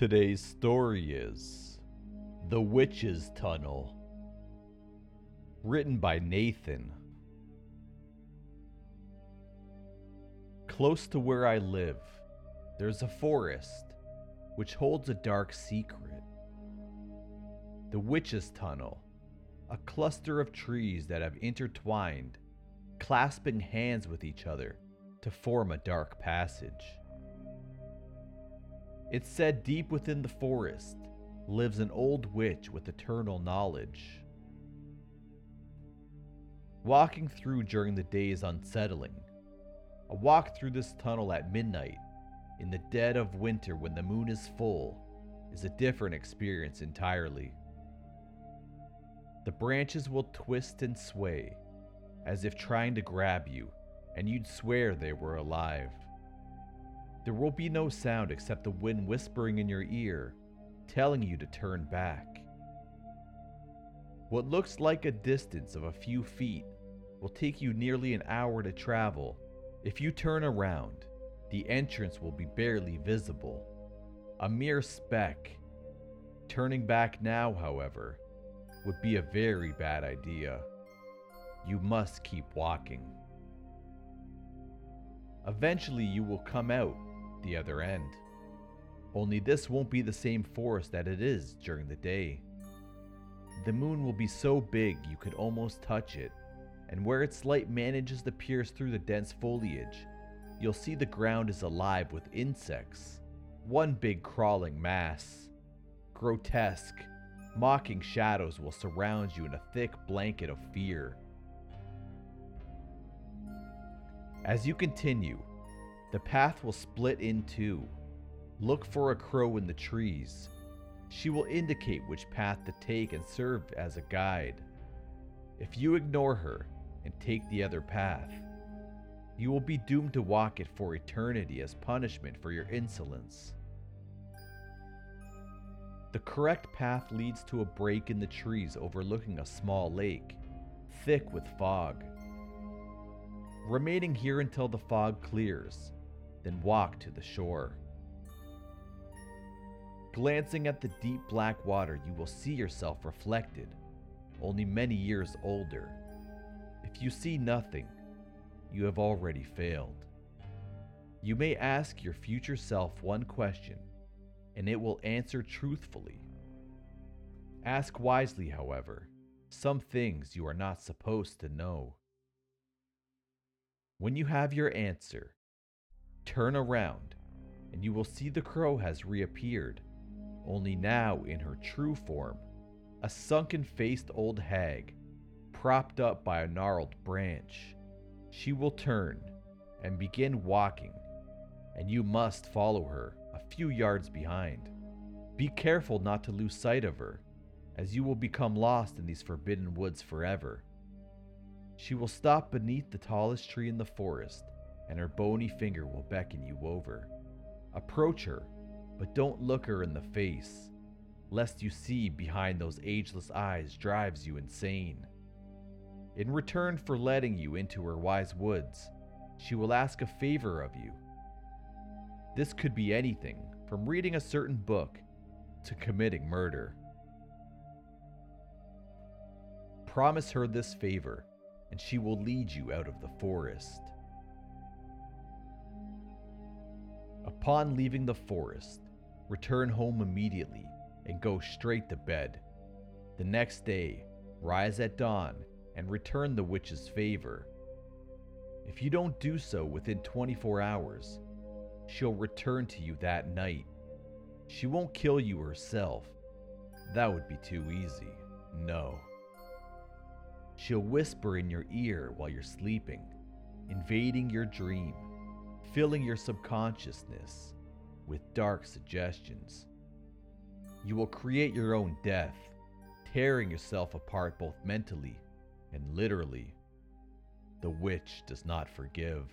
Today's story is The Witch's Tunnel. Written by Nathan. Close to where I live, there's a forest which holds a dark secret. The Witch's Tunnel, a cluster of trees that have intertwined, clasping hands with each other to form a dark passage. It's said deep within the forest lives an old witch with eternal knowledge. Walking through during the day is unsettling. A walk through this tunnel at midnight, in the dead of winter when the moon is full, is a different experience entirely. The branches will twist and sway, as if trying to grab you, and you'd swear they were alive. There will be no sound except the wind whispering in your ear, telling you to turn back. What looks like a distance of a few feet will take you nearly an hour to travel. If you turn around, the entrance will be barely visible, a mere speck. Turning back now, however, would be a very bad idea. You must keep walking. Eventually, you will come out the other end. Only this won't be the same forest that it is during the day. The moon will be so big you could almost touch it, and where its light manages to pierce through the dense foliage, you'll see the ground is alive with insects. One big crawling mass. Grotesque, mocking shadows will surround you in a thick blanket of fear. As you continue, the path will split in two. Look for a crow in the trees. She will indicate which path to take and serve as a guide. If you ignore her and take the other path, you will be doomed to walk it for eternity as punishment for your insolence. The correct path leads to a break in the trees overlooking a small lake, thick with fog. Remaining here until the fog clears, then walk to the shore. Glancing at the deep black water, you will see yourself reflected, only many years older. If you see nothing, you have already failed. You may ask your future self one question, and it will answer truthfully. Ask wisely, however. Some things you are not supposed to know. When you have your answer, Turn around, and you will see the crow has reappeared, only now in her true form a sunken faced old hag, propped up by a gnarled branch. She will turn and begin walking, and you must follow her a few yards behind. Be careful not to lose sight of her, as you will become lost in these forbidden woods forever. She will stop beneath the tallest tree in the forest and her bony finger will beckon you over. Approach her, but don't look her in the face, lest you see behind those ageless eyes drives you insane. In return for letting you into her wise woods, she will ask a favor of you. This could be anything from reading a certain book to committing murder. Promise her this favor, and she will lead you out of the forest. Upon leaving the forest, return home immediately and go straight to bed. The next day, rise at dawn and return the witch's favor. If you don't do so within 24 hours, she'll return to you that night. She won't kill you herself. That would be too easy. No. She'll whisper in your ear while you're sleeping, invading your dream filling your subconsciousness with dark suggestions. You will create your own death, tearing yourself apart both mentally and literally. The witch does not forgive.